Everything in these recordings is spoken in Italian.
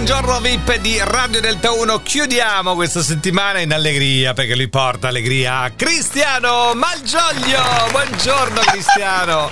buongiorno VIP di Radio Delta 1. Chiudiamo questa settimana in allegria perché lui porta allegria a Cristiano Malgioglio. Buongiorno Cristiano.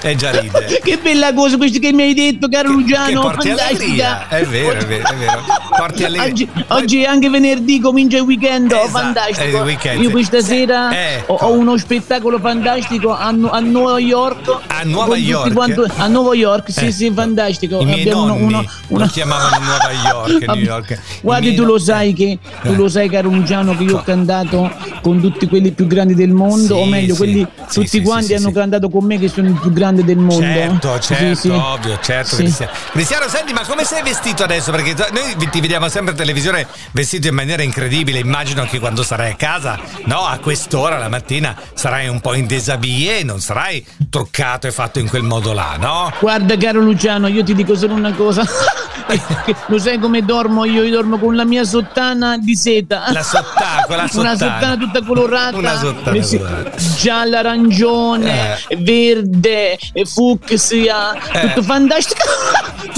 E già ride. Che bella cosa questa che mi hai detto, caro Luciano. Che porti allegria. È vero, è vero, è vero. Porti allegria. Oggi, oggi è anche venerdì, comincia il weekend. oh, Esatto, fantastico. è il weekend. Io questa sera Eh, ho, ho uno spettacolo fantastico a, a New York. A Nuova York? quanto- a New York, sì, Eh. sì, fantastico. I miei Abbiamo uno- nonni uno- una- lo chiamavano Nuova York, New York. I Guardi, tu lo sai che tu lo sai, caro Luciano, che io ho cantato con tutti quelli più grandi del mondo, Sì, o meglio, sì, quelli sì, tutti quanti hanno cantato con me che sono il più grande del mondo. Certo, certo, ovvio, certo. Cristiano. Cristiano, senti, ma come sei vestito adesso? Perché noi ti vediamo sempre in televisione vestito in maniera incredibile. Immagino che quando sarai a casa, no, a quest'ora la mattina sarai un po' in desabillé, non sarai truccato e fatto in quel modo là, no? Guarda, caro Luciano, io ti dico solo una cosa. Lo sai come dormo io? Io dormo con la mia sottana di seta. La sottana, quella Una sottana. sottana tutta colorata. Una sottana Eh colorata. Gialla, arancione, verde, eh, fucsia. Eh. Tutto fantastico.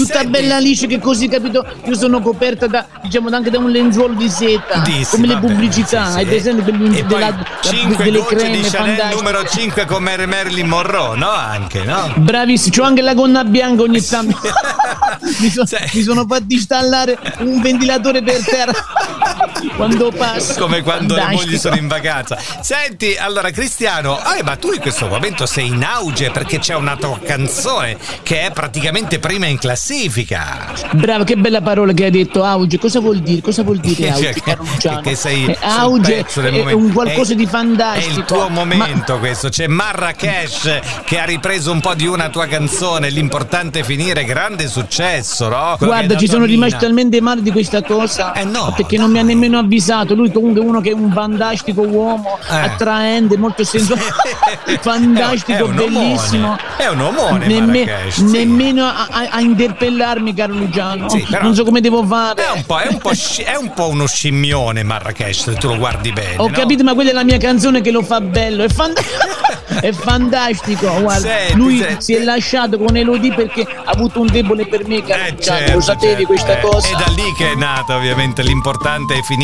Tutta Senti. bella liscia che così, capito? Io sono coperta da, diciamo, anche da un lenzuolo di seta. Di- sì, come le pubblicità. sì, sì. Hai presente delle, E poi della- 5 delle creme di Chanel numero 5 con Mary Marilyn Monroe, no? Anche, no? Bravissimo, c'ho anche la gonna bianca ogni tanto. mi, so- mi sono fatti installare un ventilatore per terra quando passo. come quando le Fantastico. mogli sono in vacanza. Senti, allora Cristiano, eh, ma tu in questo momento sei in auge perché c'è una tua canzone che è praticamente prima in classifica. Bravo, che bella parola che hai detto, auge. Cosa vuol dire? Cosa vuol dire auge, Che- caro Luciano? che sei Eh, auge è un qualcosa È- di fantastico. È il tuo Ma- momento questo. C'è Marrakesh che ha ripreso un po' di una tua canzone. L'importante è finire, grande successo, no? Quello che Guarda, ci sono rimasto talmente male di questa cosa Eh, no. perché non mi ha nemmeno avvisato. Lui comunque è uno che è un fantastico uomo, Eh. attraente, molto sensuale, fantastico, È un- è un omone. bellissimo. È un omone, Nemme- sì. nemmeno a, a- interpellarmi, caro Luciano. Sì, non so come devo fare. È un, po', è, un po sci- è un po' uno scimmione Marrakesh, se tu lo guardi bene. Ho no? capito, ma quella è la mia canzone che lo fa bello. È, fant- è fantastico. Guarda, Senti, lui senti. si è lasciato con Elodie perché ha avuto un debole per me, caro Eh, certo, lo sapevi certo. questa Eh, cosa? È da lì che è nata, ovviamente. L'importante è finire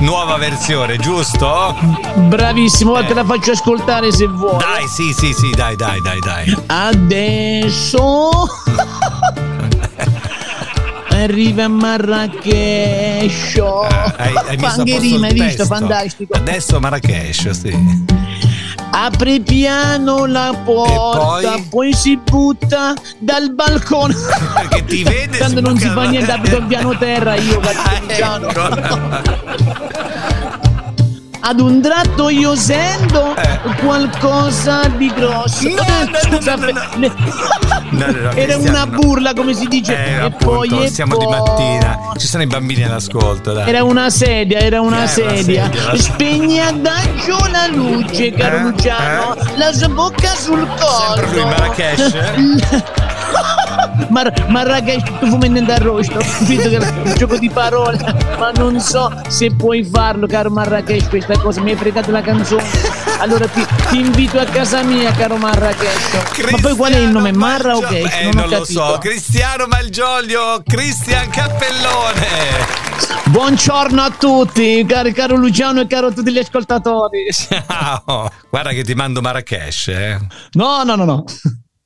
nuova versione, giusto? Bravissimo, Eh. te la faccio ascoltare se vuoi. Dai, sì, sì, sì, dai, dai, dai, dai. Adesso arriva a Marrakesh. Hai, hai messo a Fa anche posto rima, il hai visto? Fantastico. Adesso Marrakesh, sì. Apre piano la porta, poi? poi? si butta dal balcone. Perché ti vede Tanto non si fa niente, abito al piano terra io, Ah, partigiano. ecco. Ad un tratto io sento Eh. qualcosa di grosso. No, Eh, no, scusa, no, no, no. Era una burla, come si dice. Eh, e appunto, poi siamo di poi- mattina. Ci sono i bambini all'ascolto, dai. Era una sedia, era una Eh, una sedia. sedia, la- Spegni adagio la luce, caro Eh, Luciano. eh. La sua bocca sul collo. Sempre lui, Marrakesh? Mar- Marrakesh, tu fumando d'arrosto. Capito che è un gioco di parole. Ma non so se puoi farlo, caro Marrakesh, questa cosa. Mi hai fregato la canzone. Allora ti, ti invito a casa mia, caro Marrakesh. Ma poi qual è il nome? Marra o Kesh? Eh, non ho non lo so. Cristiano Malgioglio, Cristian Cappellone. Buongiorno a tutti, caro, caro Luciano e caro tutti gli ascoltatori. Ciao. Guarda che ti mando Marrakesh, eh. No, no, no, no.